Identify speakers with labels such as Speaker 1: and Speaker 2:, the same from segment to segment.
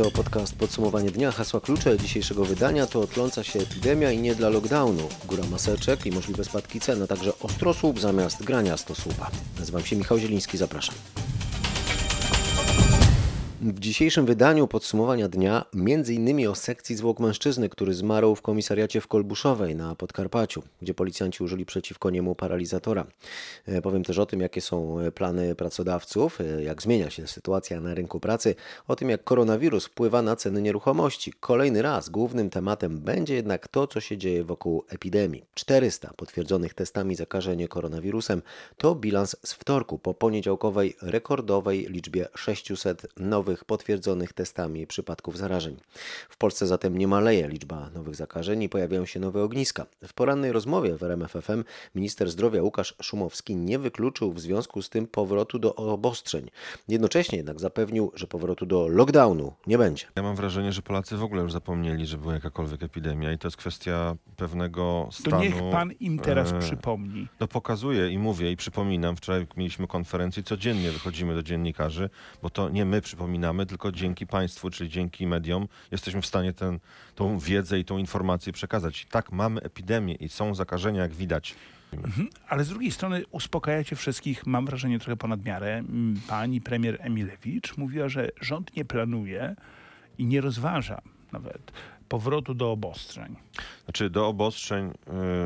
Speaker 1: To podcast Podsumowanie dnia. Hasła klucze dzisiejszego wydania to tląca się epidemia i nie dla lockdownu. Góra maseczek i możliwe spadki cen, a także ostrosłup zamiast grania stosłupa. Nazywam się Michał Zieliński, zapraszam. W dzisiejszym wydaniu podsumowania dnia m.in. o sekcji zwłok mężczyzny, który zmarł w komisariacie w Kolbuszowej na Podkarpaciu, gdzie policjanci użyli przeciwko niemu paralizatora. E, powiem też o tym, jakie są plany pracodawców, e, jak zmienia się sytuacja na rynku pracy, o tym, jak koronawirus wpływa na ceny nieruchomości. Kolejny raz głównym tematem będzie jednak to, co się dzieje wokół epidemii. 400 potwierdzonych testami zakażenie koronawirusem to bilans z wtorku po poniedziałkowej rekordowej liczbie 600 nowych nowych potwierdzonych testami przypadków zarażeń. W Polsce zatem nie maleje liczba nowych zakażeń i pojawiają się nowe ogniska. W porannej rozmowie w RMFFM minister zdrowia Łukasz Szumowski nie wykluczył w związku z tym powrotu do obostrzeń. Jednocześnie jednak zapewnił, że powrotu do lockdownu nie będzie.
Speaker 2: Ja mam wrażenie, że Polacy w ogóle już zapomnieli, że była jakakolwiek epidemia i to jest kwestia pewnego stanu.
Speaker 3: To niech pan im teraz e, przypomni.
Speaker 2: To pokazuję i mówię i przypominam. Wczoraj mieliśmy konferencję, codziennie wychodzimy do dziennikarzy, bo to nie my przypominamy przypominamy, tylko dzięki państwu, czyli dzięki mediom, jesteśmy w stanie ten, tą wiedzę i tą informację przekazać. Tak, mamy epidemię i są zakażenia, jak widać.
Speaker 3: Mhm, ale z drugiej strony uspokajacie wszystkich, mam wrażenie trochę ponad miarę. Pani premier Emilewicz mówiła, że rząd nie planuje i nie rozważa nawet powrotu do obostrzeń.
Speaker 2: Znaczy do obostrzeń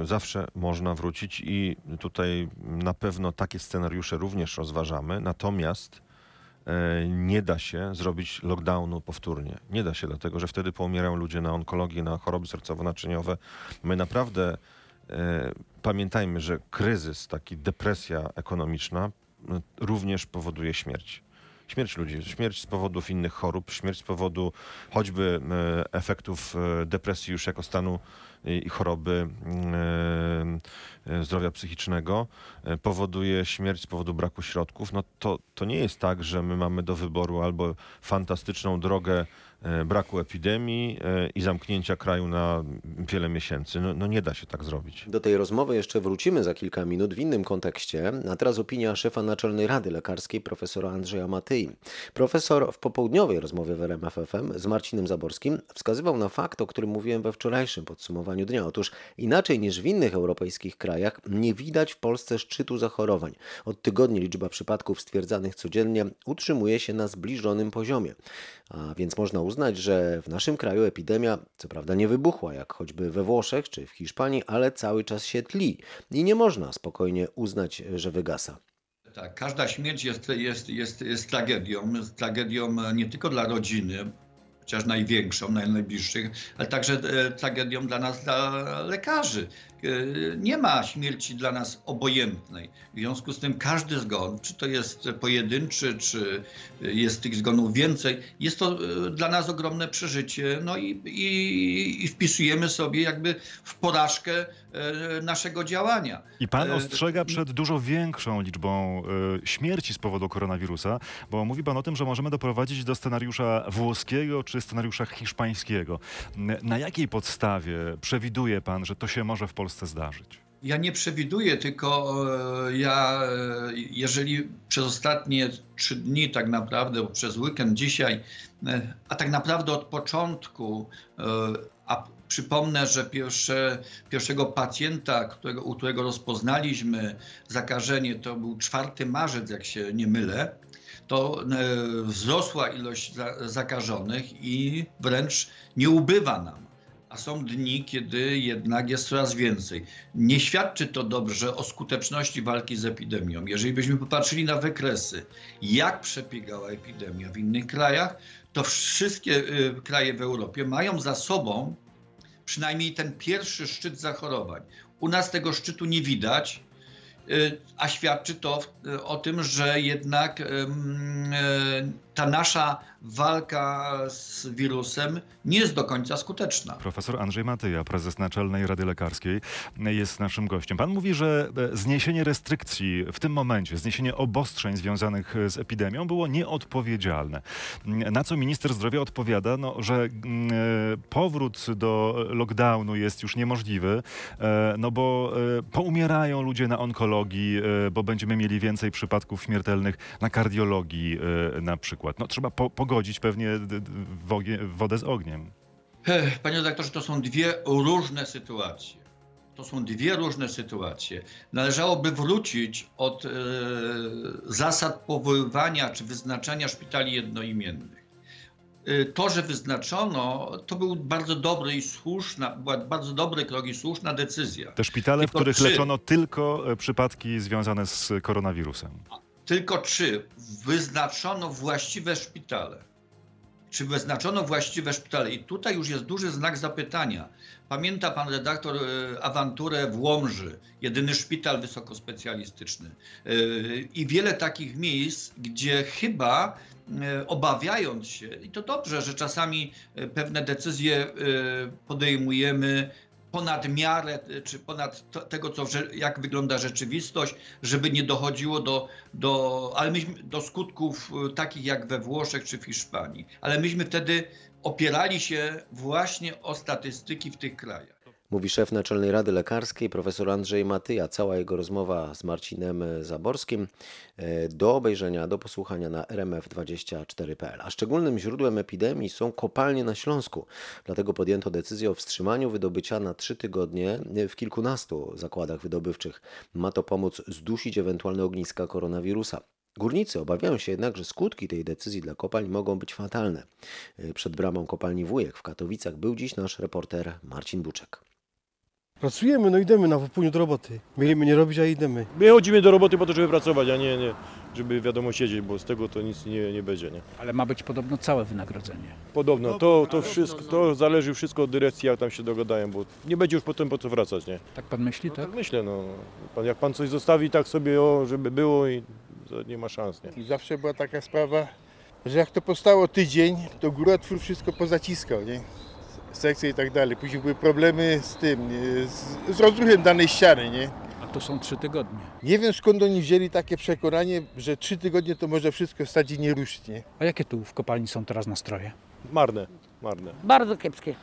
Speaker 2: y, zawsze można wrócić i tutaj na pewno takie scenariusze również rozważamy. Natomiast nie da się zrobić lockdownu powtórnie. Nie da się, dlatego że wtedy poumierają ludzie na onkologię, na choroby sercowo-naczyniowe. My naprawdę e, pamiętajmy, że kryzys, taki depresja ekonomiczna no, również powoduje śmierć. Śmierć ludzi, śmierć z powodów innych chorób, śmierć z powodu choćby e, efektów depresji już jako stanu i choroby e, e, zdrowia psychicznego e, powoduje śmierć z powodu braku środków, no to, to nie jest tak, że my mamy do wyboru albo fantastyczną drogę braku epidemii e, i zamknięcia kraju na wiele miesięcy. No, no, nie da się tak zrobić.
Speaker 1: Do tej rozmowy jeszcze wrócimy za kilka minut w innym kontekście, a teraz opinia szefa Naczelnej Rady Lekarskiej profesora Andrzeja Matyi. Profesor w popołudniowej rozmowie w RMFFM z Marcinem Zaborskim wskazywał na fakt, o którym mówiłem we wczorajszym podsumowaniu dnia. Otóż inaczej niż w innych europejskich krajach nie widać w Polsce szczytu zachorowań. Od tygodni liczba przypadków stwierdzanych codziennie utrzymuje się na zbliżonym poziomie. A więc można uznać, że w naszym kraju epidemia co prawda nie wybuchła, jak choćby we Włoszech czy w Hiszpanii, ale cały czas się tli i nie można spokojnie uznać, że wygasa.
Speaker 4: Tak, każda śmierć jest, jest, jest, jest tragedią. Tragedią nie tylko dla rodziny, chociaż największą, najbliższych, ale także e, tragedią dla nas, dla lekarzy. E, nie ma śmierci dla nas obojętnej. W związku z tym każdy zgon, czy to jest pojedynczy, czy jest tych zgonów więcej, jest to e, dla nas ogromne przeżycie. No i, i, i wpisujemy sobie jakby w porażkę naszego działania.
Speaker 5: I pan ostrzega przed dużo większą liczbą śmierci z powodu koronawirusa, bo mówi pan o tym, że możemy doprowadzić do scenariusza włoskiego czy scenariusza hiszpańskiego. Na jakiej podstawie przewiduje pan, że to się może w Polsce zdarzyć?
Speaker 4: Ja nie przewiduję, tylko e, ja, e, jeżeli przez ostatnie trzy dni, tak naprawdę, przez weekend dzisiaj, e, a tak naprawdę od początku, a przypomnę, że pierwsze, pierwszego pacjenta, którego, u którego rozpoznaliśmy zakażenie, to był 4 marzec, jak się nie mylę, to wzrosła ilość zakażonych i wręcz nie ubywa nam a są dni, kiedy jednak jest coraz więcej. Nie świadczy to dobrze o skuteczności walki z epidemią. Jeżeli byśmy popatrzyli na wykresy, jak przebiegała epidemia w innych krajach, to wszystkie y, kraje w Europie mają za sobą przynajmniej ten pierwszy szczyt zachorowań. U nas tego szczytu nie widać, y, a świadczy to o tym, że jednak y, ta nasza walka z wirusem nie jest do końca skuteczna.
Speaker 5: Profesor Andrzej Matyja, prezes Naczelnej Rady Lekarskiej, jest naszym gościem. Pan mówi, że e, zniesienie restrykcji w tym momencie, zniesienie obostrzeń związanych z epidemią było nieodpowiedzialne. Na co minister zdrowia odpowiada, no, że mm, e, powrót do lockdownu jest już niemożliwy, e, no bo poumierają ludzie na onkologii, bo będziemy mieli więcej przypadków śmiertelnych na kardiologii na przykład przykład? No trzeba po, pogodzić pewnie wodę z ogniem.
Speaker 4: Panie redaktorze, to są dwie różne sytuacje. To są dwie różne sytuacje. Należałoby wrócić od e, zasad powoływania czy wyznaczania szpitali jednoimiennych. E, To, że wyznaczono, to był bardzo dobry i słuszna, była bardzo dobry krok i słuszna decyzja.
Speaker 5: Te szpitale, w
Speaker 4: Tylko
Speaker 5: których
Speaker 4: czy-
Speaker 5: leczono tylko e, przypadki związane z koronawirusem.
Speaker 4: Tylko czy wyznaczono właściwe szpitale? Czy wyznaczono właściwe szpitale? I tutaj już jest duży znak zapytania. Pamięta pan redaktor e, awanturę w Łomży, jedyny szpital wysokospecjalistyczny. E, I wiele takich miejsc, gdzie chyba e, obawiając się, i to dobrze, że czasami pewne decyzje podejmujemy ponad miarę, e, czy ponad to, tego, co, jak wygląda rzeczywistość, żeby nie dochodziło do, do, ale myśmy, do skutków e, takich jak we Włoszech czy w Hiszpanii. Ale myśmy wtedy opierali się właśnie o statystyki w tych krajach.
Speaker 1: Mówi szef Naczelnej Rady Lekarskiej, profesor Andrzej Matyja. Cała jego rozmowa z Marcinem Zaborskim e, do obejrzenia, do posłuchania na rmf24.pl. A szczególnym źródłem epidemii są kopalnie na Śląsku. Dlatego podjęto decyzję o wstrzymaniu wydobycia na trzy tygodnie w kilkunastu zakładach wydobywczych. Ma to pomóc zdusić ewentualne ogniska koronawirusa. Górnicy obawiają się jednak, że skutki tej decyzji dla kopalń mogą być fatalne. E, Przed bramą kopalni Wujek w Katowicach był dziś nasz reporter Marcin Buczek.
Speaker 6: Pracujemy, no idziemy na popołudniu do roboty. Mieliśmy nie robić, a idziemy.
Speaker 7: My chodzimy do roboty po to, żeby pracować, a nie, nie żeby wiadomo siedzieć, bo z tego to nic nie, nie będzie. Nie?
Speaker 3: Ale ma być podobno całe wynagrodzenie.
Speaker 7: Podobno to, to wszystko to zależy wszystko od dyrekcji, jak tam się dogadają, bo nie będzie już potem po co wracać, nie?
Speaker 3: Tak pan myśli, tak?
Speaker 7: Tak myślę, no. Pan, jak pan coś zostawi tak sobie, o, żeby było i to nie ma szans, nie?
Speaker 8: I zawsze była taka sprawa, że jak to powstało tydzień, to górotwór wszystko pozaciskał, nie? Sekcje i tak dalej. Później były problemy z tym, z, z rozruchem danej ściany, nie?
Speaker 3: A to są trzy tygodnie.
Speaker 8: Nie wiem skąd oni wzięli takie przekonanie, że trzy tygodnie to może wszystko stać i nie ruszyć, nie?
Speaker 3: A jakie tu w kopalni są teraz nastroje?
Speaker 7: Marne, marne.
Speaker 9: Bardzo kiepskie.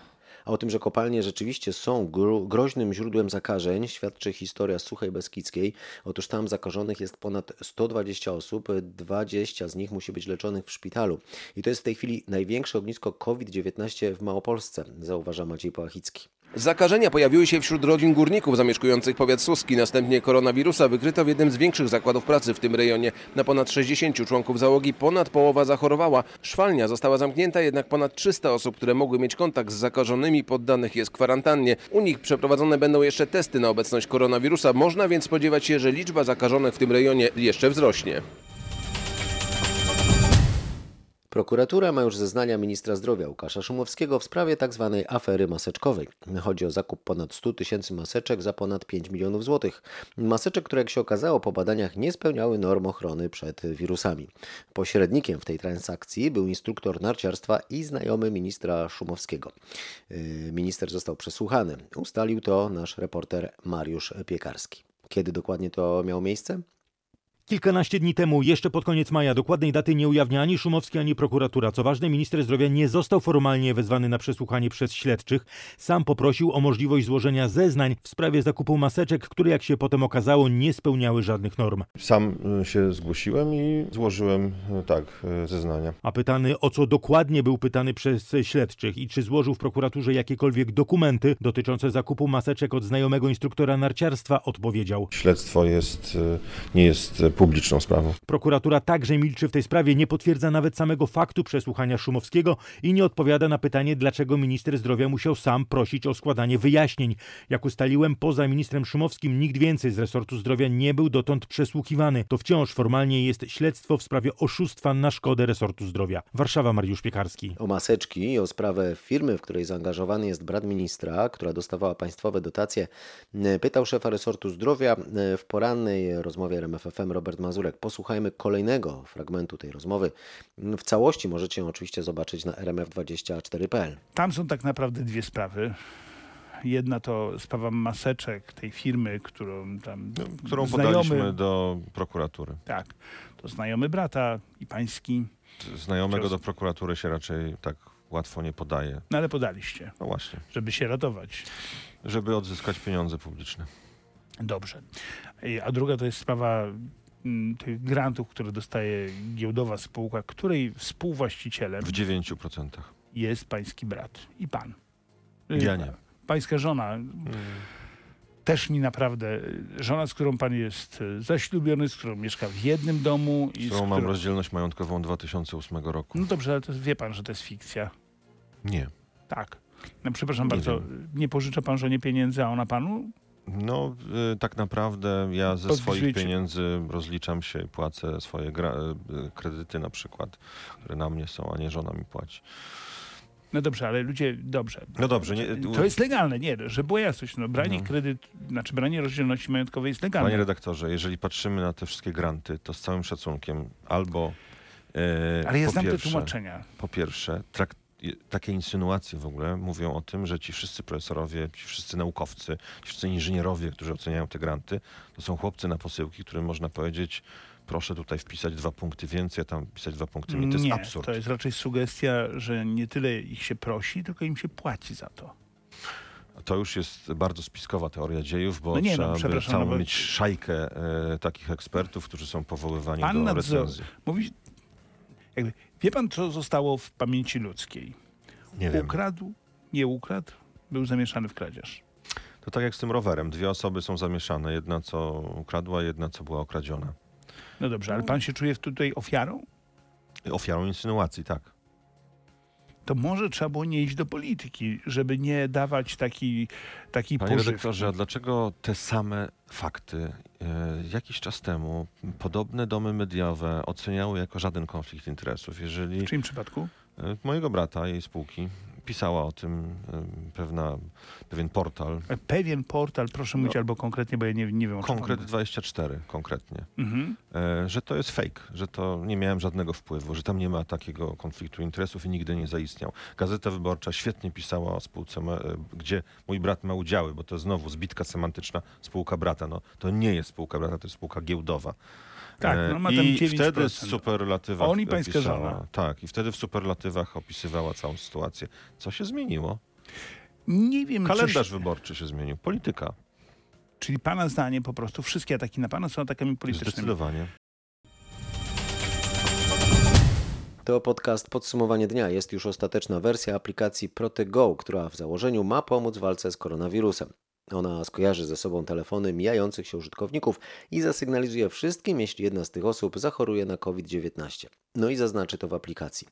Speaker 1: A o tym, że kopalnie rzeczywiście są gro- groźnym źródłem zakażeń, świadczy historia Suchej Beskidzkiej. Otóż tam zakażonych jest ponad 120 osób, 20 z nich musi być leczonych w szpitalu. I to jest w tej chwili największe ognisko COVID-19 w Małopolsce, zauważa Maciej Pałachicki.
Speaker 10: Zakażenia pojawiły się wśród rodzin górników zamieszkujących powiat suski. Następnie koronawirusa wykryto w jednym z większych zakładów pracy w tym rejonie. Na ponad 60 członków załogi ponad połowa zachorowała. Szwalnia została zamknięta, jednak ponad 300 osób, które mogły mieć kontakt z zakażonymi, poddanych jest kwarantannie. U nich przeprowadzone będą jeszcze testy na obecność koronawirusa. Można więc spodziewać się, że liczba zakażonych w tym rejonie jeszcze wzrośnie.
Speaker 1: Prokuratura ma już zeznania ministra zdrowia Łukasza Szumowskiego w sprawie tzw. afery maseczkowej. Chodzi o zakup ponad 100 tysięcy maseczek za ponad 5 milionów złotych. Maseczek, które jak się okazało po badaniach nie spełniały norm ochrony przed wirusami. Pośrednikiem w tej transakcji był instruktor narciarstwa i znajomy ministra Szumowskiego. Yy, Minister został przesłuchany. Ustalił to nasz reporter Mariusz Piekarski. Kiedy dokładnie to miało miejsce?
Speaker 11: Kilkanaście dni temu, jeszcze pod koniec maja, dokładnej daty nie ujawnia ani Szumowski, ani prokuratura. Co ważne, minister zdrowia nie został formalnie wezwany na przesłuchanie przez śledczych. Sam poprosił o możliwość złożenia zeznań w sprawie zakupu maseczek, które jak się potem okazało nie spełniały żadnych norm.
Speaker 2: Sam y, się zgłosiłem i złożyłem y, tak y, zeznania.
Speaker 11: A pytany o co dokładnie był pytany przez śledczych i czy złożył w prokuraturze jakiekolwiek dokumenty dotyczące zakupu maseczek od znajomego instruktora narciarstwa, odpowiedział.
Speaker 2: Śledztwo jest, nie jest publiczną sprawą.
Speaker 11: Prokuratura także milczy w tej sprawie, nie potwierdza nawet samego faktu przesłuchania Szumowskiego i nie odpowiada na pytanie, dlaczego minister zdrowia musiał sam prosić o składanie wyjaśnień. Jak ustaliłem, poza ministrem Szumowskim nikt więcej z resortu zdrowia nie był dotąd przesłuchiwany. To wciąż formalnie jest śledztwo w sprawie oszustwa na szkodę resortu zdrowia. Warszawa, Mariusz Piekarski.
Speaker 1: O maseczki i o sprawę firmy, w której zaangażowany jest brat ministra, która dostawała państwowe dotacje, pytał szefa resortu zdrowia e, w porannej rozmowie RMFFM Robert Mazurek. Posłuchajmy kolejnego fragmentu tej rozmowy. W całości możecie ją oczywiście zobaczyć na rmf24.pl.
Speaker 3: Tam są tak naprawdę dwie sprawy. Jedna to sprawa maseczek tej firmy, którą tam
Speaker 2: Którą
Speaker 3: znajomy,
Speaker 2: podaliśmy do prokuratury.
Speaker 3: Tak, to znajomy brata i pański,
Speaker 2: Znajomego do prokuratury się raczej tak łatwo nie podaje.
Speaker 3: no ale podaliście,
Speaker 2: No właśnie,
Speaker 3: żeby się ratować.
Speaker 2: żeby odzyskać pieniądze publiczne.
Speaker 3: Dobrze. A druga to jest sprawa tych grantów, które dostaje giełdowa spółka, której współwłaścicielem
Speaker 2: W 9%.
Speaker 3: jest pański brat i pan.
Speaker 2: Ja nie.
Speaker 3: Pańska żona też mi naprawdę, żona, z którą pan jest e, zaślubiony, z którą mieszka w jednym domu i
Speaker 2: Z
Speaker 3: z
Speaker 2: którą mam
Speaker 3: którą...
Speaker 2: rozdzielność majątkową 2008 roku.
Speaker 3: No dobrze, ale to wie pan, że to jest fikcja.
Speaker 2: Nie.
Speaker 3: Tak. No przepraszam
Speaker 2: Nie
Speaker 3: bardzo, nie pożycza pan żonie pieniędzy, a ona panu?
Speaker 2: No, y, tak naprawdę ja ze swoich pieniędzy rozliczam się i płacę swoje gra, y, kredyty na przykład, które na mnie są, a nie żona mi płaci.
Speaker 3: No dobrze, ale ludzie, dobrze.
Speaker 2: No dobrze, nie,
Speaker 3: To jest legalne, nie, że była jasność. No, branie
Speaker 2: No.
Speaker 3: kredyt, znaczy branie rozdzielności majątkowej jest legalne.
Speaker 2: Panie redaktorze, jeżeli patrzymy na te wszystkie granty, to z całym szacunkiem albo e,
Speaker 3: ale ja
Speaker 2: po
Speaker 3: znam te
Speaker 2: pierwsze,
Speaker 3: tłumaczenia.
Speaker 2: Po pierwsze, trak, i- takie insynuacje w ogóle mówią o tym, że ci wszyscy profesorowie, ci wszyscy naukowcy, ci wszyscy inżynierowie, którzy oceniają te granty, to są chłopcy na posyłki, którym można powiedzieć, proszę tutaj wpisać dwa punkty więcej, a tam wpisać dwa punkty mniej. To jest
Speaker 3: nie,
Speaker 2: absurd.
Speaker 3: to jest raczej sugestia, że nie tyle ich się prosi, tylko im się płaci za to.
Speaker 2: To już jest bardzo spiskowa teoria dziejów, bo
Speaker 3: No nie, no,
Speaker 2: trzeba by
Speaker 3: przepraszam,
Speaker 2: całą
Speaker 3: no bo-
Speaker 2: mieć szajkę e, takich ekspertów, którzy są powoływani
Speaker 3: Pan
Speaker 2: do recenzji.
Speaker 3: Mówi, jakby, wie pan, co zostało w pamięci ludzkiej?
Speaker 2: Nie wiem.
Speaker 3: Ukradł, nie ukradł, był zamieszany w kradzież.
Speaker 2: To tak jak z tym rowerem. Dwie osoby są zamieszane. Jedna, co ukradła, jedna, co była okradziona.
Speaker 3: No dobrze, ale pan się czuje tutaj ofiarą?
Speaker 2: Ofiarą insynuacji, tak.
Speaker 3: To może trzeba było nie iść do polityki, żeby nie dawać taki, takiej
Speaker 2: Panie
Speaker 3: pożywki.
Speaker 2: redaktorze, a dlaczego te same fakty jakiś czas temu podobne domy mediowe oceniały jako żaden konflikt interesów? Jeżeli
Speaker 3: W czyim przypadku?
Speaker 2: e, mojego brata, jej spółki, pisała o tym pewna, pewien portal,
Speaker 3: E, Pewien portal, proszę mówić
Speaker 2: No.
Speaker 3: albo konkretnie, bo ja nie, nie wiem o czym
Speaker 2: Konkret
Speaker 3: pan
Speaker 2: 24 konkretnie,
Speaker 3: mhm.
Speaker 2: e, że to jest fake, że to nie miałem żadnego wpływu, że tam nie ma takiego konfliktu interesów i nigdy nie zaistniał. Gazeta Wyborcza świetnie pisała o spółce, e, gdzie mój brat ma udziały, bo to znowu zbitka semantyczna spółka brata. No, to nie jest spółka brata, to jest spółka giełdowa.
Speaker 3: Tak,
Speaker 2: E,
Speaker 3: no ma tam
Speaker 2: I
Speaker 3: 9%.
Speaker 2: wtedy w superlatywach
Speaker 3: On i pańska
Speaker 2: pisała,
Speaker 3: żona.
Speaker 2: Tak, i wtedy w superlatywach opisywała całą sytuację. Co się zmieniło?
Speaker 3: Nie wiem,
Speaker 2: Kalendarz
Speaker 3: coś,
Speaker 2: wyborczy się zmienił, polityka.
Speaker 3: czyli pana zdanie po prostu, wszystkie ataki na pana są atakami politycznymi.
Speaker 2: Zdecydowanie.
Speaker 1: To podcast Podsumowanie Dnia. Jest już ostateczna wersja aplikacji ProteGo, która w założeniu ma pomóc w walce z koronawirusem. Ona skojarzy ze sobą telefony mijających się użytkowników i zasygnalizuje wszystkim, jeśli jedna z tych osób zachoruje na COVID-19. No i zaznaczy to w aplikacji.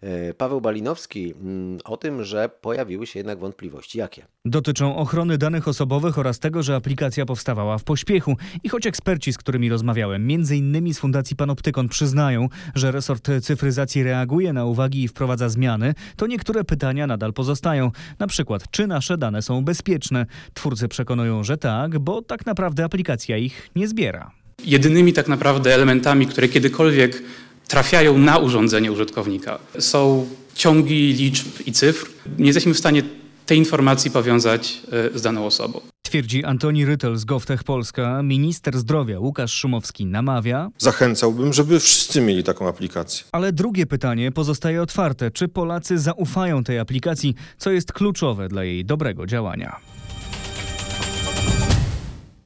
Speaker 1: E, Paweł Balinowski mm, o tym, że pojawiły się jednak wątpliwości. Jakie?
Speaker 9: Dotyczą ochrony danych osobowych oraz tego, że aplikacja powstawała w pośpiechu. I choć eksperci, z którymi rozmawiałem, między innymi z Fundacji Panoptykon przyznają, że resort cyfryzacji reaguje na uwagi i wprowadza zmiany, to niektóre pytania nadal pozostają. Na przykład, czy nasze dane są bezpieczne? Twórcy przekonują, że tak, bo tak naprawdę aplikacja ich nie zbiera.
Speaker 12: Jedynymi tak naprawdę elementami, które kiedykolwiek trafiają na urządzenie użytkownika, są ciągi liczb i cyfr. Nie jesteśmy w stanie tej informacji powiązać e, z daną osobą.
Speaker 9: Twierdzi Antoni Rytel z GovTech Polska. Minister zdrowia Łukasz Szumowski namawia,
Speaker 13: Zachęcałbym, żeby wszyscy mieli taką aplikację.
Speaker 9: ale drugie pytanie pozostaje otwarte. Czy Polacy zaufają tej aplikacji, co jest kluczowe dla jej dobrego działania?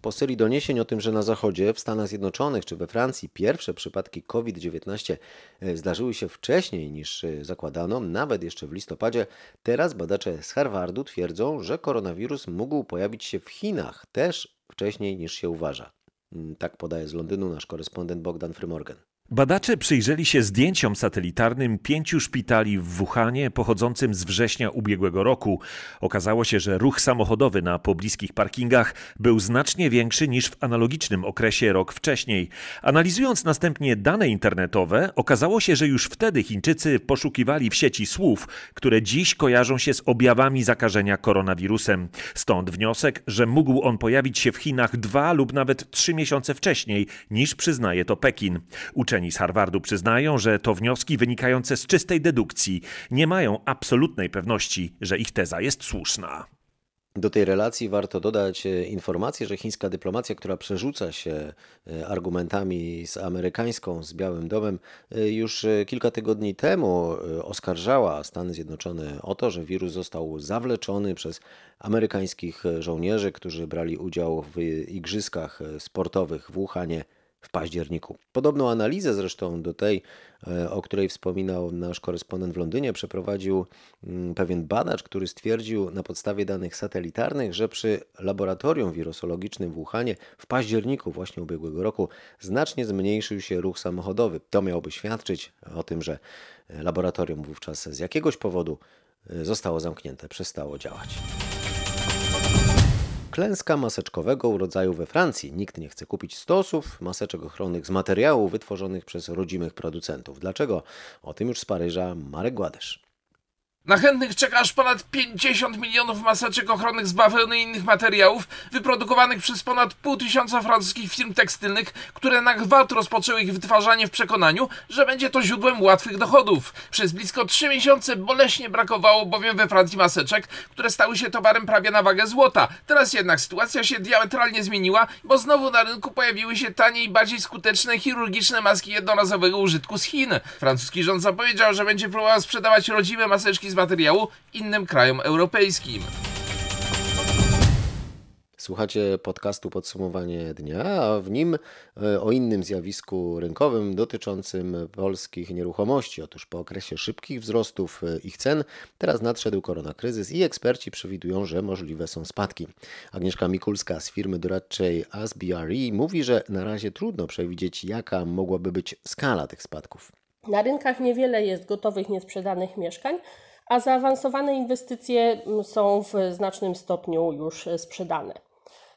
Speaker 1: Po serii doniesień o tym, że na Zachodzie, w Stanach Zjednoczonych czy we Francji pierwsze przypadki COVID-19 e, zdarzyły się wcześniej niż e, zakładano, nawet jeszcze w listopadzie, teraz badacze z Harvardu twierdzą, że koronawirus mógł pojawić się w Chinach też wcześniej niż się uważa. Mm, Tak podaje z Londynu nasz korespondent Bogdan Frymorgan.
Speaker 14: Badacze przyjrzeli się zdjęciom satelitarnym pięciu szpitali w Wuhanie pochodzącym z września ubiegłego roku. Okazało się, że ruch samochodowy na pobliskich parkingach był znacznie większy niż w analogicznym okresie rok wcześniej. Analizując następnie dane internetowe, okazało się, że już wtedy Chińczycy poszukiwali w sieci słów, które dziś kojarzą się z objawami zakażenia koronawirusem. Stąd wniosek, że mógł on pojawić się w Chinach dwa lub nawet trzy miesiące wcześniej, niż przyznaje to Pekin. Uczeni z Harvardu przyznają, że to wnioski wynikające z czystej dedukcji. Nie mają absolutnej pewności, że ich teza jest słuszna.
Speaker 1: Do tej relacji warto dodać e, informację, że chińska dyplomacja, która przerzuca się e, argumentami z amerykańską, z Białym Domem, e, już kilka tygodni temu oskarżała Stany Zjednoczone o to, że wirus został zawleczony przez amerykańskich żołnierzy, którzy brali udział w igrzyskach sportowych w Wuhanie w październiku. Podobną analizę zresztą do tej, e, o której wspominał nasz korespondent w Londynie, przeprowadził mm, pewien badacz, który stwierdził na podstawie danych satelitarnych, że przy laboratorium wirusologicznym w Wuhanie w październiku właśnie ubiegłego roku znacznie zmniejszył się ruch samochodowy. To miałoby świadczyć o tym, że laboratorium wówczas z jakiegoś powodu e, zostało zamknięte, przestało działać. Klęska maseczkowego rodzaju we Francji. Nikt nie chce kupić stosów maseczek ochronnych z materiałów wytworzonych przez rodzimych producentów. Dlaczego? O tym już z Paryża Marek Gładesz.
Speaker 15: Na chętnych czeka aż ponad 50 milionów maseczek ochronnych z bawełny i innych materiałów, wyprodukowanych przez ponad pół tysiąca francuskich firm tekstylnych, które na gwałt rozpoczęły ich wytwarzanie w przekonaniu, że będzie to źródłem łatwych dochodów. Przez blisko 3 miesiące boleśnie brakowało bowiem we Francji maseczek, które stały się towarem prawie na wagę złota. Teraz jednak sytuacja się diametralnie zmieniła, bo znowu na rynku pojawiły się tanie i bardziej skuteczne chirurgiczne maski jednorazowego użytku z Chin. Francuski rząd zapowiedział, że będzie próbował sprzedawać rodzime maseczki z materiału innym krajom europejskim.
Speaker 1: Słuchacie podcastu Podsumowanie Dnia, a w nim e, o innym zjawisku rynkowym dotyczącym polskich nieruchomości. Otóż po okresie szybkich wzrostów e, ich cen teraz nadszedł koronakryzys i eksperci przewidują, że możliwe są spadki. Agnieszka Mikulska z firmy doradczej ASBRE mówi, że na razie trudno przewidzieć, jaka mogłaby być skala tych spadków.
Speaker 16: Na rynkach niewiele jest gotowych, niesprzedanych mieszkań, a zaawansowane inwestycje są w znacznym stopniu już sprzedane.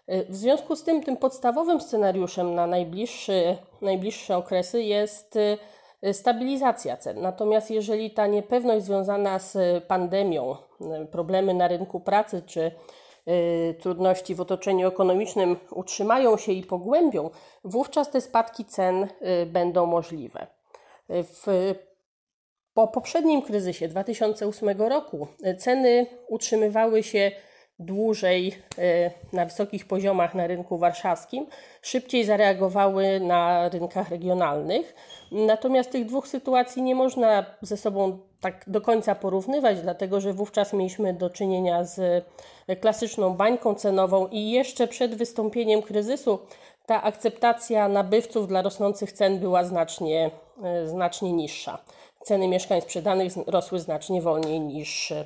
Speaker 16: W związku z tym, tym podstawowym scenariuszem na najbliższy, najbliższe okresy jest y, stabilizacja cen. Natomiast jeżeli ta niepewność związana z pandemią, y, problemy na rynku pracy czy y, trudności w otoczeniu ekonomicznym utrzymają się i pogłębią, wówczas te spadki cen będą możliwe. W po poprzednim kryzysie 2008 roku ceny utrzymywały się dłużej e, na wysokich poziomach na rynku warszawskim, szybciej zareagowały na rynkach regionalnych. Natomiast tych dwóch sytuacji nie można ze sobą tak do końca porównywać, dlatego że wówczas mieliśmy do czynienia z klasyczną bańką cenową i jeszcze przed wystąpieniem kryzysu ta akceptacja nabywców dla rosnących cen była znacznie, e, znacznie niższa. Ceny mieszkań sprzedanych rosły znacznie wolniej niż e,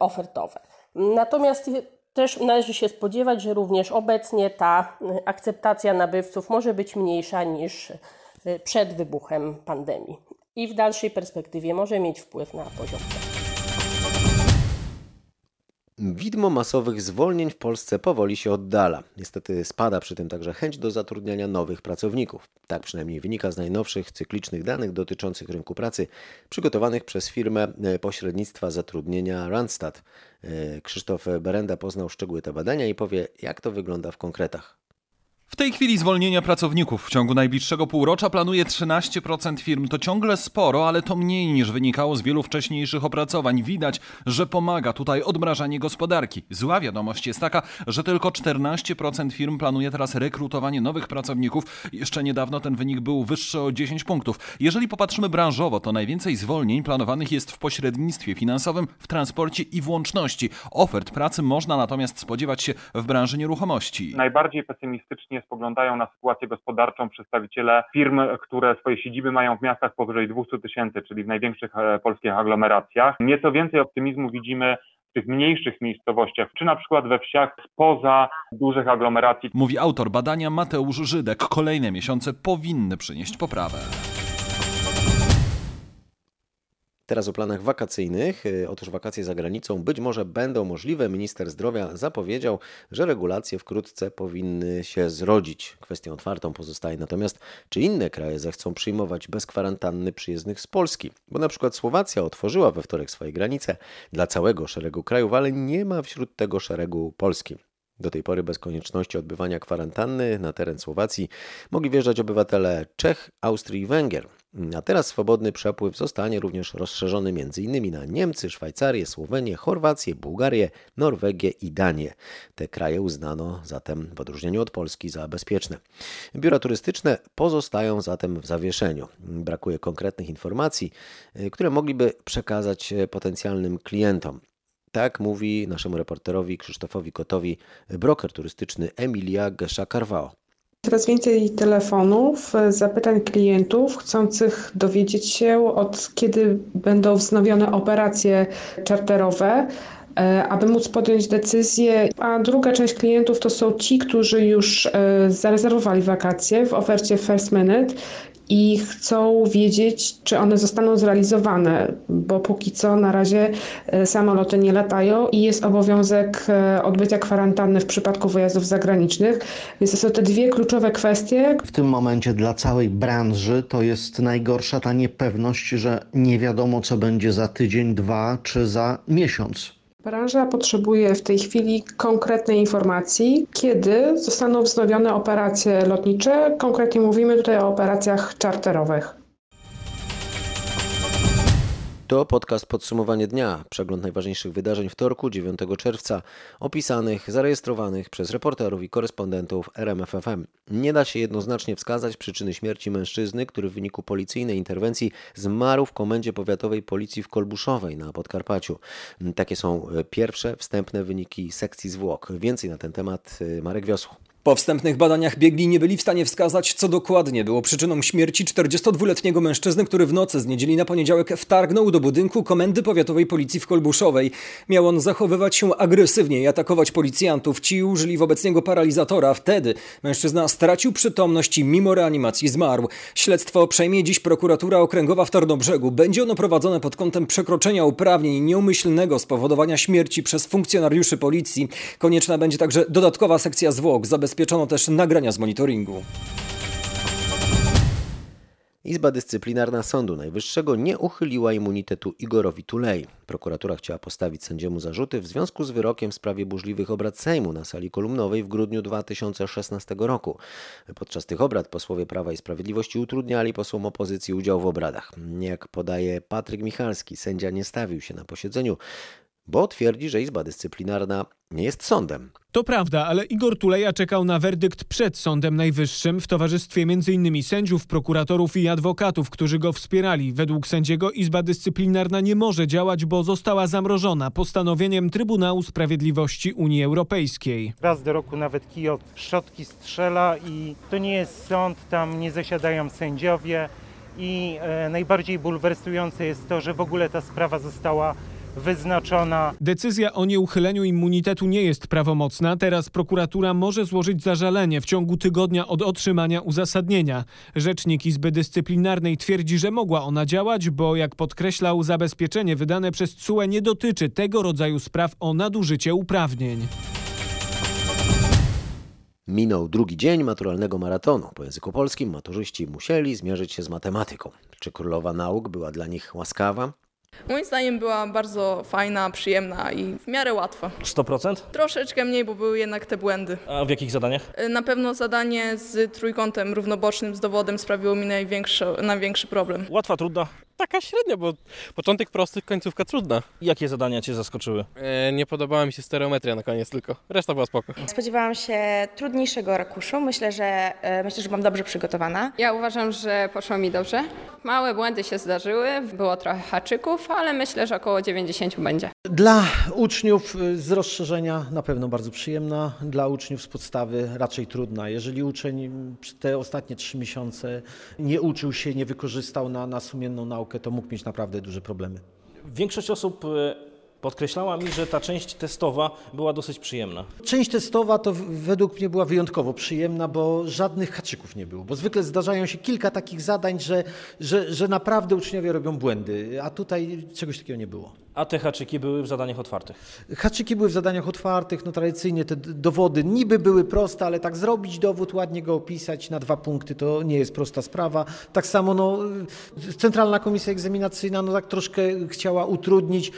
Speaker 16: ofertowe. Natomiast też należy się spodziewać, że również obecnie ta y, akceptacja nabywców może być mniejsza niż y, przed wybuchem pandemii i w dalszej perspektywie może mieć wpływ na poziom cen.
Speaker 1: Widmo masowych zwolnień w Polsce powoli się oddala. Niestety spada przy tym także chęć do zatrudniania nowych pracowników. Tak przynajmniej wynika z najnowszych cyklicznych danych dotyczących rynku pracy przygotowanych przez firmę e, pośrednictwa zatrudnienia Randstad. E, Krzysztof Berenda poznał szczegóły te badania i powie, jak to wygląda w konkretach.
Speaker 17: W tej chwili zwolnienia pracowników w ciągu najbliższego półrocza planuje 13% firm. To ciągle sporo, ale to mniej niż wynikało z wielu wcześniejszych opracowań. Widać, że pomaga tutaj odmrażanie gospodarki. Zła wiadomość jest taka, że tylko 14% firm planuje teraz rekrutowanie nowych pracowników. Jeszcze niedawno ten wynik był wyższy o 10 punktów. Jeżeli popatrzymy branżowo, to najwięcej zwolnień planowanych jest w pośrednictwie finansowym, w transporcie i w łączności. Ofert pracy można natomiast spodziewać się w branży nieruchomości.
Speaker 18: Najbardziej pesymistycznie spoglądają na sytuację gospodarczą przedstawiciele firm, które swoje siedziby mają w miastach powyżej 200 tysięcy, czyli w największych e, polskich aglomeracjach. Nieco więcej optymizmu widzimy w tych mniejszych miejscowościach, czy na przykład we wsiach spoza dużych aglomeracji.
Speaker 17: Mówi autor badania Mateusz Żydek. Kolejne miesiące powinny przynieść poprawę.
Speaker 1: Teraz o planach wakacyjnych. Y, otóż wakacje za granicą być może będą możliwe. Minister zdrowia zapowiedział, że regulacje wkrótce powinny się zrodzić. Kwestią otwartą pozostaje natomiast, czy inne kraje zechcą przyjmować bez kwarantanny przyjezdnych z Polski. Bo na przykład Słowacja otworzyła we wtorek swoje granice dla całego szeregu krajów, ale nie ma wśród tego szeregu Polski. Do tej pory bez konieczności odbywania kwarantanny na teren Słowacji mogli wjeżdżać obywatele Czech, Austrii i Węgier. A teraz swobodny przepływ zostanie również rozszerzony m.in. na Niemcy, Szwajcarię, Słowenię, Chorwację, Bułgarię, Norwegię i Danię. Te kraje uznano zatem w odróżnieniu od Polski za bezpieczne. Biura turystyczne pozostają zatem w zawieszeniu. Brakuje konkretnych informacji, które mogliby przekazać potencjalnym klientom. Tak mówi naszemu reporterowi Krzysztofowi Kotowi broker turystyczny Emilia Gesza Carvao.
Speaker 19: Coraz więcej telefonów, e, zapytań klientów chcących dowiedzieć się, od kiedy będą wznowione operacje czarterowe, e, aby móc podjąć decyzję. A druga część klientów to są ci, którzy już e, zarezerwowali wakacje w ofercie First Minute i chcą wiedzieć, czy one zostaną zrealizowane, bo póki co na razie e, samoloty nie latają i jest obowiązek e, odbycia kwarantanny w przypadku wyjazdów zagranicznych. Więc to są te dwie kluczowe kwestie.
Speaker 20: W tym momencie dla całej branży to jest najgorsza ta niepewność, że nie wiadomo, co będzie za tydzień, dwa czy za miesiąc.
Speaker 19: Branża potrzebuje w tej chwili konkretnej informacji, kiedy zostaną wznowione operacje lotnicze. Konkretnie mówimy tutaj o operacjach czarterowych.
Speaker 1: To podcast Podsumowanie dnia, przegląd najważniejszych wydarzeń wtorku 9 czerwca, opisanych, zarejestrowanych przez reporterów i korespondentów RMFFM. Nie da się jednoznacznie wskazać przyczyny śmierci mężczyzny, który w wyniku policyjnej interwencji zmarł w komendzie powiatowej policji w Kolbuszowej na Podkarpaciu. Takie są pierwsze wstępne wyniki sekcji zwłok. Więcej na ten temat Marek Wiosło.
Speaker 21: Po wstępnych badaniach biegli nie byli w stanie wskazać, co dokładnie było przyczyną śmierci 42-letniego mężczyzny, który w nocy z niedzieli na poniedziałek wtargnął do budynku Komendy Powiatowej Policji w Kolbuszowej. Miał on zachowywać się agresywnie i atakować policjantów. Ci użyli wobec niego paralizatora. Wtedy mężczyzna stracił przytomność i mimo reanimacji zmarł. Śledztwo przejmie dziś prokuratura okręgowa w Tarnobrzegu. Będzie ono prowadzone pod kątem przekroczenia uprawnień i nieumyślnego spowodowania śmierci przez funkcjonariuszy policji. Konieczna będzie także dodatkowa sekcja zwłok. Zabezpieczono też nagrania z monitoringu.
Speaker 1: Izba Dyscyplinarna Sądu Najwyższego nie uchyliła immunitetu Igorowi Tulei. Prokuratura chciała postawić sędziemu zarzuty w związku z wyrokiem w sprawie burzliwych obrad Sejmu na sali kolumnowej w grudniu 2016 roku. Podczas tych obrad posłowie Prawa i Sprawiedliwości utrudniali posłom opozycji udział w obradach. Jak podaje Patryk Michalski, sędzia nie stawił się na posiedzeniu, bo twierdzi, że Izba Dyscyplinarna nie jest sądem.
Speaker 22: To prawda, ale Igor Tuleja czekał na werdykt przed Sądem Najwyższym w towarzystwie m.in. sędziów, prokuratorów i adwokatów, którzy go wspierali. Według sędziego Izba Dyscyplinarna nie może działać, bo została zamrożona postanowieniem Trybunału Sprawiedliwości Unii Europejskiej.
Speaker 23: Raz do roku nawet kij od szczotki strzela i to nie jest sąd, tam nie zasiadają sędziowie i e, najbardziej bulwersujące jest to, że w ogóle ta sprawa została wyznaczona.
Speaker 22: Decyzja o nieuchyleniu immunitetu nie jest prawomocna. Teraz prokuratura może złożyć zażalenie w ciągu tygodnia od otrzymania uzasadnienia. Rzecznik Izby Dyscyplinarnej twierdzi, że mogła ona działać, bo jak podkreślał, zabezpieczenie wydane przez CUE nie dotyczy tego rodzaju spraw o nadużycie uprawnień.
Speaker 1: Minął drugi dzień maturalnego maratonu. Po języku polskim maturzyści musieli zmierzyć się z matematyką. Czy królowa nauk była dla nich łaskawa?
Speaker 24: Moim zdaniem była bardzo fajna, przyjemna i w miarę łatwa.
Speaker 25: 100%?
Speaker 24: Troszeczkę mniej, bo były jednak te błędy.
Speaker 25: A w jakich zadaniach?
Speaker 24: Na pewno zadanie z trójkątem równobocznym z dowodem sprawiło mi największy, największy problem.
Speaker 25: Łatwa, trudna?
Speaker 26: Taka średnia, bo początek prosty, końcówka trudna.
Speaker 25: Jakie zadania Cię zaskoczyły?
Speaker 26: E, nie podobała mi się stereometria na koniec tylko, reszta była spoko.
Speaker 27: Spodziewałam się trudniejszego rakuszu. Myślę, że e, myślę, że byłam dobrze przygotowana.
Speaker 28: Ja uważam, że poszło mi dobrze. Małe błędy się zdarzyły, było trochę haczyków, ale myślę, że około 90 będzie.
Speaker 29: Dla uczniów z rozszerzenia na pewno bardzo przyjemna, dla uczniów z podstawy raczej trudna. Jeżeli uczeń te ostatnie trzy miesiące nie uczył się, nie wykorzystał na, na sumienną naukę, to mógł mieć naprawdę duże problemy.
Speaker 25: Większość osób podkreślała mi, że ta część testowa była dosyć przyjemna.
Speaker 29: Część testowa to według mnie była wyjątkowo przyjemna, bo żadnych haczyków nie było. Bo zwykle zdarzają się kilka takich zadań, że, że, że naprawdę uczniowie robią błędy, a tutaj czegoś takiego nie było.
Speaker 25: A te haczyki były w zadaniach otwartych?
Speaker 29: Haczyki były w zadaniach otwartych, no tradycyjnie te dowody niby były proste, ale tak zrobić dowód, ładnie go opisać na dwa punkty to nie jest prosta sprawa. Tak samo no, Centralna Komisja Egzaminacyjna no tak troszkę chciała utrudnić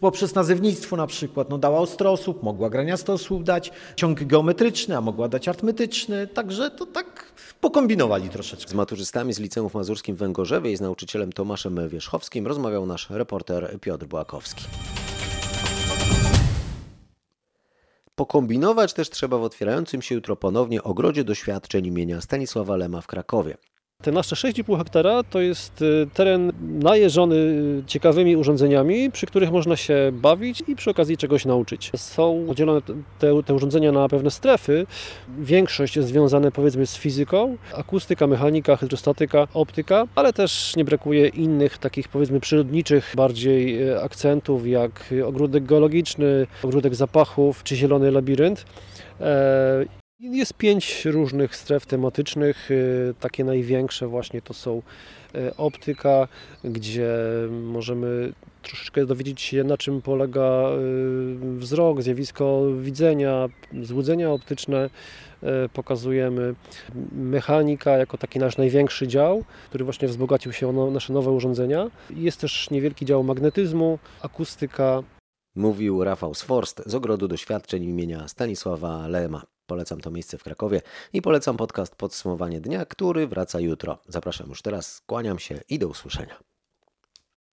Speaker 29: poprzez nazewnictwo na przykład. No dała ostrosłup, mogła graniastosłup dać, ciąg geometryczny, a mogła dać artymetyczny, także to tak pokombinowali troszeczkę.
Speaker 1: Z maturzystami z Liceum Mazurskim w Węgorzewie i z nauczycielem Tomaszem Wierzchowskim rozmawiał nasz reporter Piotr Błakowski. Pokombinować też trzeba w otwierającym się jutro ponownie ogrodzie doświadczeń imienia Stanisława Lema w Krakowie.
Speaker 30: Te nasze 6,5 hektara to jest y, teren najeżony ciekawymi urządzeniami, przy których można się bawić i przy okazji czegoś nauczyć. Są podzielone te, te urządzenia na pewne strefy. Większość jest związane powiedzmy z fizyką, akustyka, mechanika, hydrostatyka, optyka, ale też nie brakuje innych takich powiedzmy przyrodniczych bardziej y, akcentów jak ogródek geologiczny, ogródek zapachów czy zielony labirynt. Jest pięć różnych stref tematycznych. Y, takie największe właśnie to są y, optyka, gdzie możemy troszeczkę dowiedzieć się, na czym polega y, wzrok, zjawisko widzenia, złudzenia optyczne. Pokazujemy mechanika jako taki nasz największy dział, który właśnie wzbogacił się o nasze nowe urządzenia. Jest też niewielki dział magnetyzmu, akustyka.
Speaker 1: Mówił Rafał Sforst z Ogrodu Doświadczeń imienia Stanisława Lema. Polecam to miejsce w Krakowie i polecam podcast Podsumowanie Dnia, który wraca jutro. Zapraszam już teraz, kłaniam się i do usłyszenia.